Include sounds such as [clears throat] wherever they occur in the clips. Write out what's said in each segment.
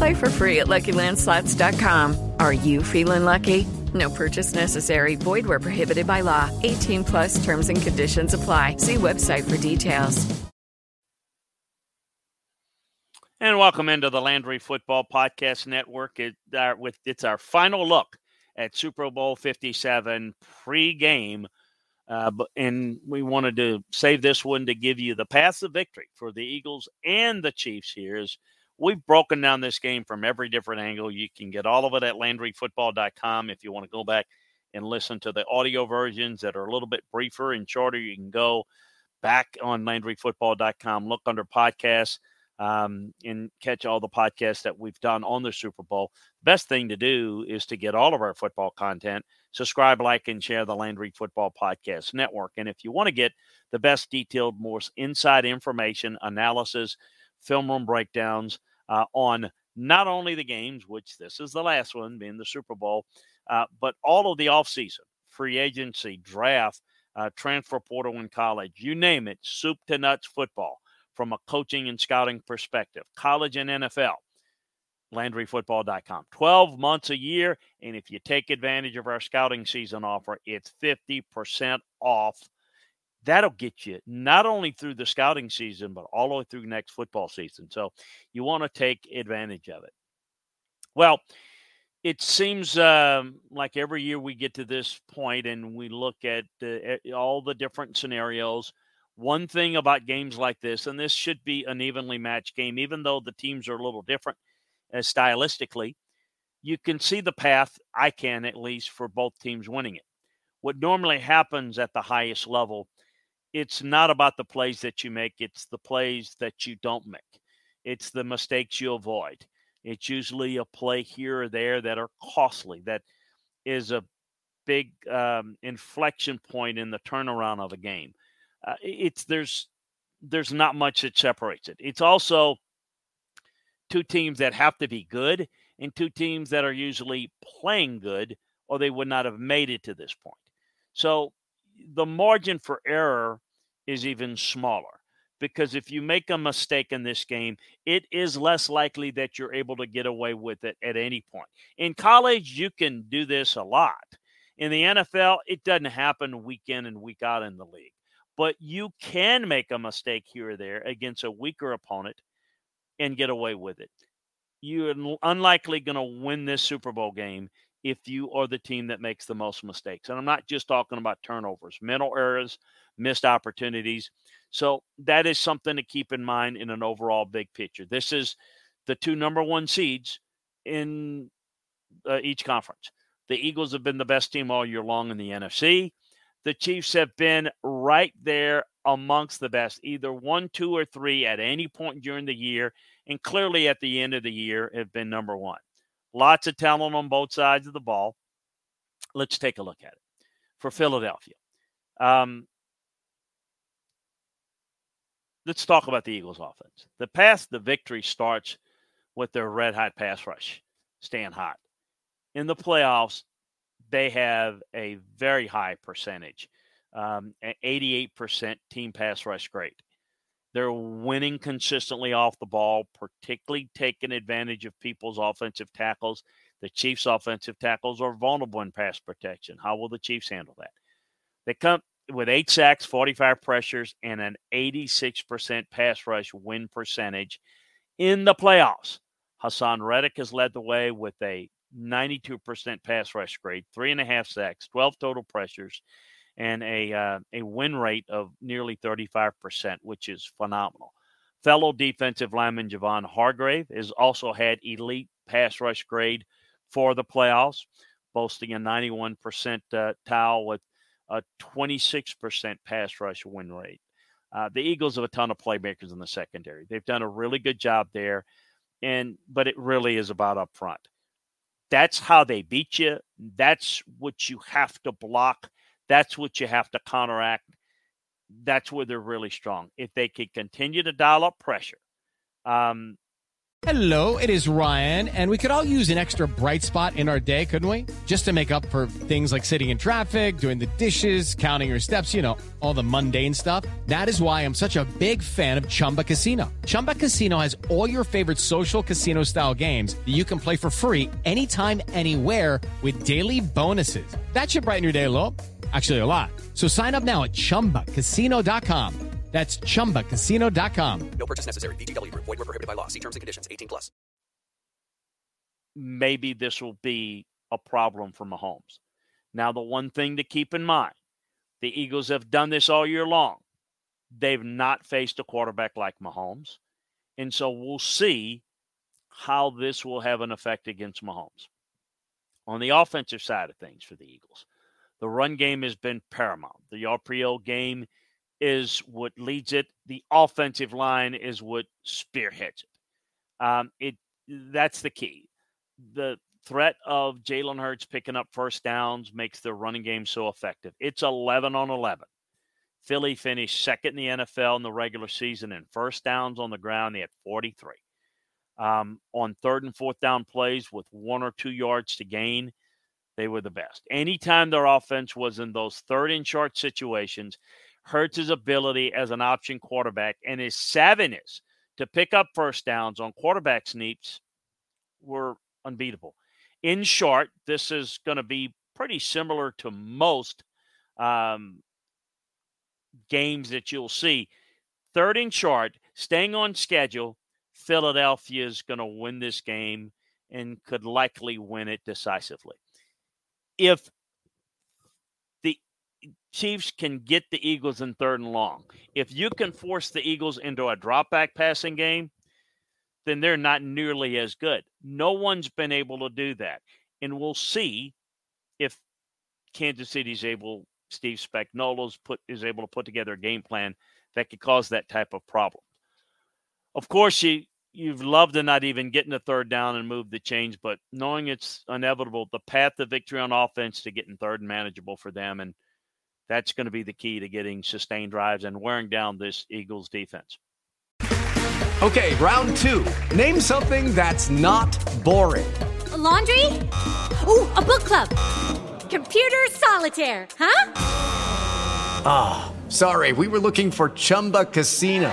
Play for free at LuckyLandSlots.com. Are you feeling lucky? No purchase necessary. Void where prohibited by law. 18 plus terms and conditions apply. See website for details. And welcome into the Landry Football Podcast Network. It, uh, with it's our final look at Super Bowl Fifty Seven pregame, uh, and we wanted to save this one to give you the path of victory for the Eagles and the Chiefs. Here is we've broken down this game from every different angle. You can get all of it at LandryFootball.com if you want to go back and listen to the audio versions that are a little bit briefer and shorter. You can go back on LandryFootball.com, look under podcasts um, and catch all the podcasts that we've done on the Super Bowl. Best thing to do is to get all of our football content. Subscribe, like, and share the Landry Football Podcast Network. And if you want to get the best detailed, more inside information, analysis, film room breakdowns uh, on not only the games, which this is the last one, being the Super Bowl, uh, but all of the offseason, free agency, draft, uh, transfer portal in college, you name it, soup to nuts football from a coaching and scouting perspective, college and NFL. LandryFootball.com. 12 months a year. And if you take advantage of our scouting season offer, it's 50% off. That'll get you not only through the scouting season, but all the way through next football season. So you want to take advantage of it. Well, it seems um, like every year we get to this point and we look at uh, all the different scenarios one thing about games like this, and this should be an evenly matched game, even though the teams are a little different uh, stylistically, you can see the path, I can at least, for both teams winning it. What normally happens at the highest level, it's not about the plays that you make, it's the plays that you don't make. It's the mistakes you avoid. It's usually a play here or there that are costly, that is a big um, inflection point in the turnaround of a game uh, it's there's there's not much that separates it. It's also two teams that have to be good and two teams that are usually playing good or they would not have made it to this point. So the margin for error is even smaller because if you make a mistake in this game, it is less likely that you're able to get away with it at any point. In college, you can do this a lot. In the NFL, it doesn't happen week in and week out in the league but you can make a mistake here or there against a weaker opponent and get away with it. You're unlikely going to win this Super Bowl game if you are the team that makes the most mistakes. And I'm not just talking about turnovers, mental errors, missed opportunities. So that is something to keep in mind in an overall big picture. This is the two number one seeds in uh, each conference. The Eagles have been the best team all year long in the NFC the Chiefs have been right there amongst the best, either one, two, or three at any point during the year, and clearly at the end of the year have been number one. Lots of talent on both sides of the ball. Let's take a look at it for Philadelphia. Um, let's talk about the Eagles' offense. The path the victory starts with their red hot pass rush, staying hot. In the playoffs, they have a very high percentage, um, 88% team pass rush grade. They're winning consistently off the ball, particularly taking advantage of people's offensive tackles. The Chiefs' offensive tackles are vulnerable in pass protection. How will the Chiefs handle that? They come with eight sacks, 45 pressures, and an 86% pass rush win percentage in the playoffs. Haason Reddick has led the way with a 92% pass rush grade, three and a half sacks, 12 total pressures, and a uh, a win rate of nearly 35%, which is phenomenal. Fellow defensive lineman Javon Hargrave has also had elite pass rush grade for the playoffs, boasting a 91% uh, towel with a 26% pass rush win rate. Uh, the Eagles have a ton of playmakers in the secondary. They've done a really good job there, and but it really is about up front. That's how they beat you. That's what you have to block. That's what you have to counteract. That's where they're really strong. If they can continue to dial up pressure, um, Hello, it is Ryan, and we could all use an extra bright spot in our day, couldn't we? Just to make up for things like sitting in traffic, doing the dishes, counting your steps, you know, all the mundane stuff. That is why I'm such a big fan of Chumba Casino. Chumba Casino has all your favorite social casino style games that you can play for free anytime, anywhere with daily bonuses. That should brighten your day a little. Actually, a lot. So sign up now at chumbacasino.com. That's chumbacasino.com. No purchase necessary. VGW Group. Void were prohibited by law. See terms and conditions. 18 plus. maybe this will be a problem for Mahomes. Now, the one thing to keep in mind the Eagles have done this all year long. They've not faced a quarterback like Mahomes. And so we'll see how this will have an effect against Mahomes. On the offensive side of things for the Eagles, the run game has been paramount. The RPO game is what leads it. The offensive line is what spearheads it. Um, it that's the key. The threat of Jalen Hurts picking up first downs makes the running game so effective. It's 11 on 11. Philly finished second in the NFL in the regular season in first downs on the ground. They had 43. Um, on third and fourth down plays with one or two yards to gain, they were the best. Anytime their offense was in those third and short situations, Hurts' ability as an option quarterback and his savviness to pick up first downs on quarterback sneaks were unbeatable. In short, this is going to be pretty similar to most um, games that you'll see. Third and short, staying on schedule, Philadelphia is going to win this game and could likely win it decisively. If the Chiefs can get the Eagles in third and long, if you can force the Eagles into a drop back passing game, then they're not nearly as good. No one's been able to do that. And we'll see if Kansas City's able, Steve Spagnuolo's put is able to put together a game plan that could cause that type of problem. Of course, you you've loved to not even get in the third down and move the change, but knowing it's inevitable, the path to victory on offense to getting third and manageable for them, and that's going to be the key to getting sustained drives and wearing down this Eagles defense. Okay, round two. Name something that's not boring. A laundry? Ooh, a book club. Computer solitaire, huh? Ah, sorry, we were looking for Chumba Casino.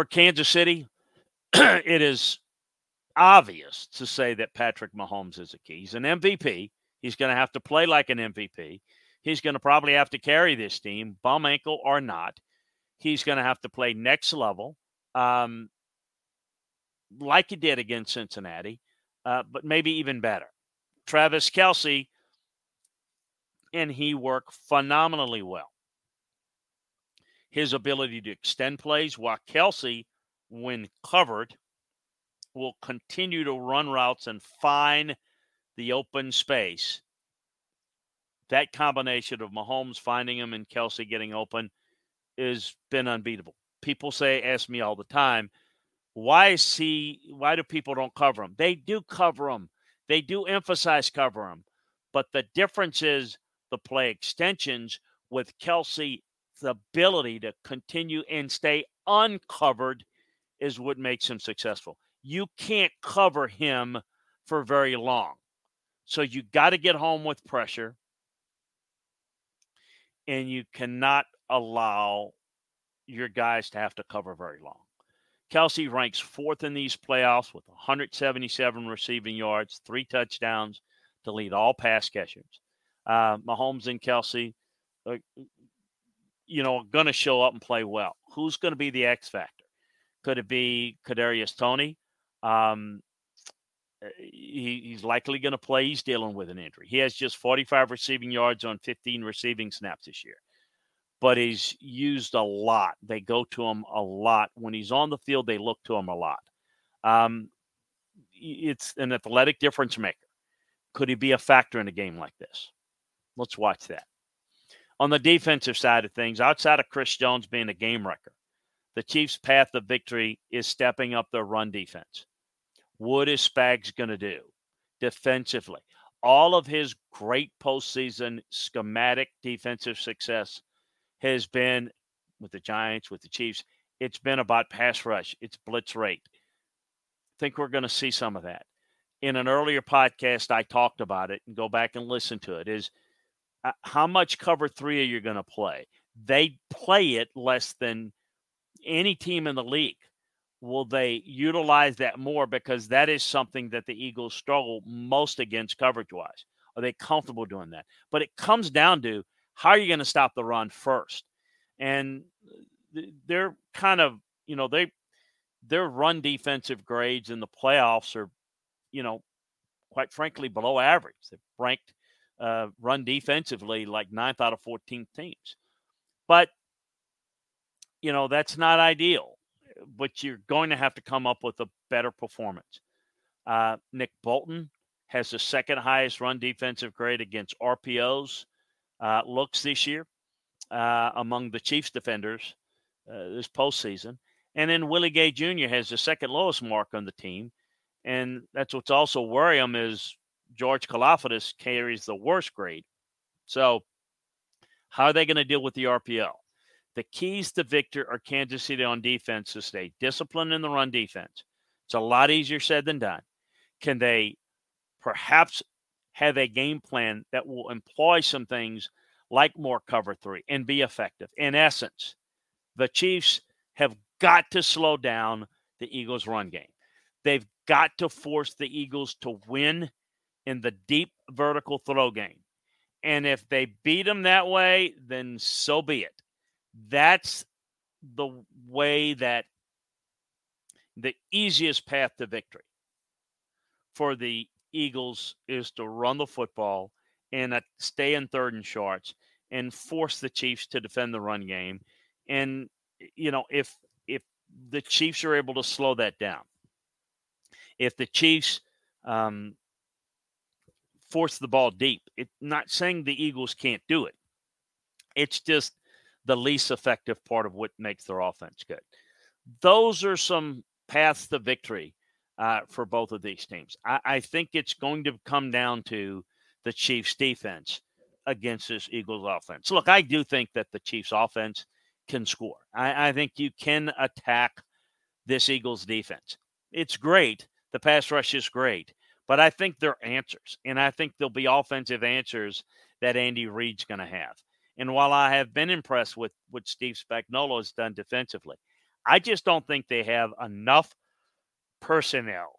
For Kansas City, [clears throat] it is obvious to say that Patrick Mahomes is a key. He's an MVP. He's going to have to play like an MVP. He's going to probably have to carry this team, bum ankle or not. He's going to have to play next level, um, like he did against Cincinnati, uh, but maybe even better. Travis Kelce and he work phenomenally well. His ability to extend plays, while Kelce, when covered, will continue to run routes and find the open space. That combination of Mahomes finding him and Kelce getting open has been unbeatable. People say, ask me all the time, Why is he? Why do people don't cover him? They do cover him. They do emphasize cover him, but the difference is the play extensions with Kelce. The ability to continue and stay uncovered is what makes him successful. You can't cover him for very long. So you got to get home with pressure. And you cannot allow your guys to have to cover very long. Kelce ranks fourth in these playoffs with 177 receiving yards, three touchdowns to lead all pass catchers. Uh, Mahomes and Kelce, uh, you know, going to show up and play well. Who's going to be the X factor? Could it be Kadarius Toney? Um, he, he's likely going to play. He's dealing with an injury. He has just 45 receiving yards on 15 receiving snaps this year, but he's used a lot. They go to him a lot. When he's on the field, they look to him a lot. Um, it's an athletic difference maker. Could he be a factor in a game like this? Let's watch that. On the defensive side of things, outside of Chris Jones being a game wrecker, the Chiefs' path to victory is stepping up their run defense. What is Spags going to do defensively? All of his great postseason schematic defensive success has been with the Giants, with the Chiefs. It's been about pass rush, it's blitz rate. I think we're going to see some of that. In an earlier podcast, I talked about it and go back and listen to it. Is Uh, how much cover three are you going to play? They play it less than any team in the league will they utilize that more because that is something that the Eagles struggle most against coverage wise? Are they comfortable doing that? But it comes down to how are you going to stop the run first? And uh, they're kind of, you know, they their run defensive grades in the playoffs are, you know, quite frankly below average. They've ranked uh, run defensively like ninth out of 14 teams. But, you know, that's not ideal but you're going to have to come up with a better performance. Uh, Nick Bolton has the second highest run defensive grade against RPOs uh, looks this year uh, among the Chiefs defenders uh, this postseason. And then Willie Gay Jr. has the second lowest mark on the team. And that's what's also worrying is George Karlaftis carries the worst grade. So how are they going to deal with the RPO? The keys to victor are Kansas City on defense to stay disciplined in the run defense. It's a lot easier said than done. Can they perhaps have a game plan that will employ some things like more cover three and be effective? In essence, the Chiefs have got to slow down the Eagles' run game. They've got to force the Eagles to win in the deep vertical throw game. And if they beat them that way, then so be it that's the way that the easiest path to victory for the Eagles is to run the football and uh, stay in third and shorts and force the Chiefs to defend the run game. And you know, if if the Chiefs are able to slow that down, if the Chiefs um, force the ball deep, it's not saying the Eagles can't do it. It's just the least effective part of what makes their offense good. Those are some paths to victory uh, for both of these teams. I, I, think it's going to come down to the Chiefs' defense against this Eagles offense. Look, I do think that the Chiefs' offense can score. I, I think you can attack this Eagles defense. It's great. The pass rush is great, but I think they're answers, and I think there'll be offensive answers that Andy Reid's going to have. And while I have been impressed with what Steve Spagnuolo has done defensively, I just don't think they have enough personnel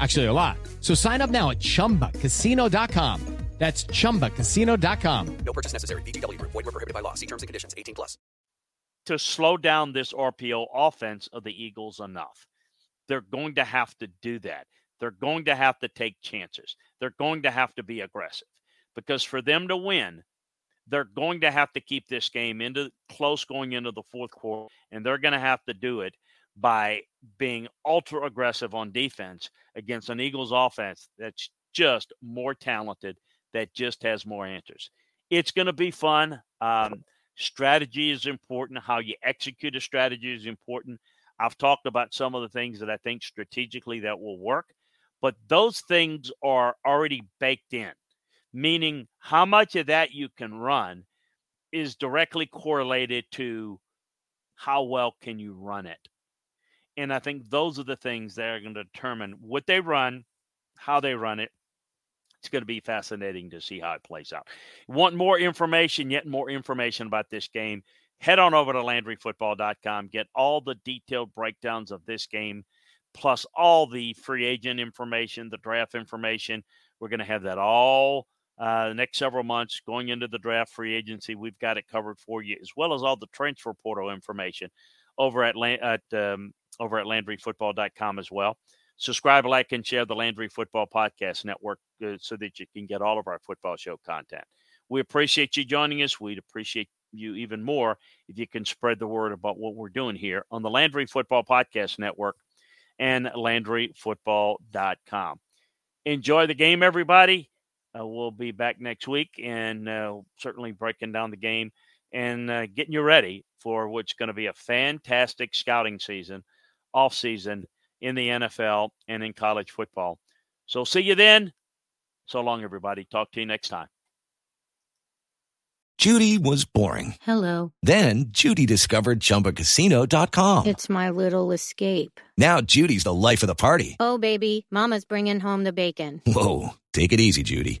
Actually, a lot. So sign up now at chumbacasino.com. That's chumbacasino.com. No purchase necessary. VGW Group. Void were prohibited by law. See terms and conditions. 18 plus. to slow down this RPO offense of the Eagles enough. They're going to have to do that. They're going to have to take chances. They're going to have to be aggressive because for them to win, they're going to have to keep this game into close going into the fourth quarter, and they're going to have to do it by being ultra aggressive on defense against an Eagles offense that's just more talented, that just has more answers. It's going to be fun. Um, strategy is important. How you execute a strategy is important. I've talked about some of the things that I think strategically that will work, but those things are already baked in, meaning how much of that you can run is directly correlated to how well can you run it. And I think those are the things that are going to determine what they run, how they run it. It's going to be fascinating to see how it plays out. Want more information, yet more information about this game? Head on over to LandryFootball.com. Get all the detailed breakdowns of this game, plus all the free agent information, the draft information. We're going to have that all uh, the next several months going into the draft free agency. We've got it covered for you, as well as all the transfer portal information over at at um, over at LandryFootball.com as well. Subscribe, like, and share the Landry Football Podcast Network uh, so that you can get all of our football show content. We appreciate you joining us. We'd appreciate you even more if you can spread the word about what we're doing here on the Landry Football Podcast Network and LandryFootball.com. Enjoy the game, everybody. Uh, we'll be back next week and uh, certainly breaking down the game and uh, getting you ready for what's going to be a fantastic scouting season, off season in the NFL and in college football. So see you then. So long, everybody. Talk to you next time. Judy was boring. Hello. Then Judy discovered ChumbaCasino.com. It's my little escape. Now Judy's the life of the party. Oh, baby, Mama's bringing home the bacon. Whoa, take it easy, Judy.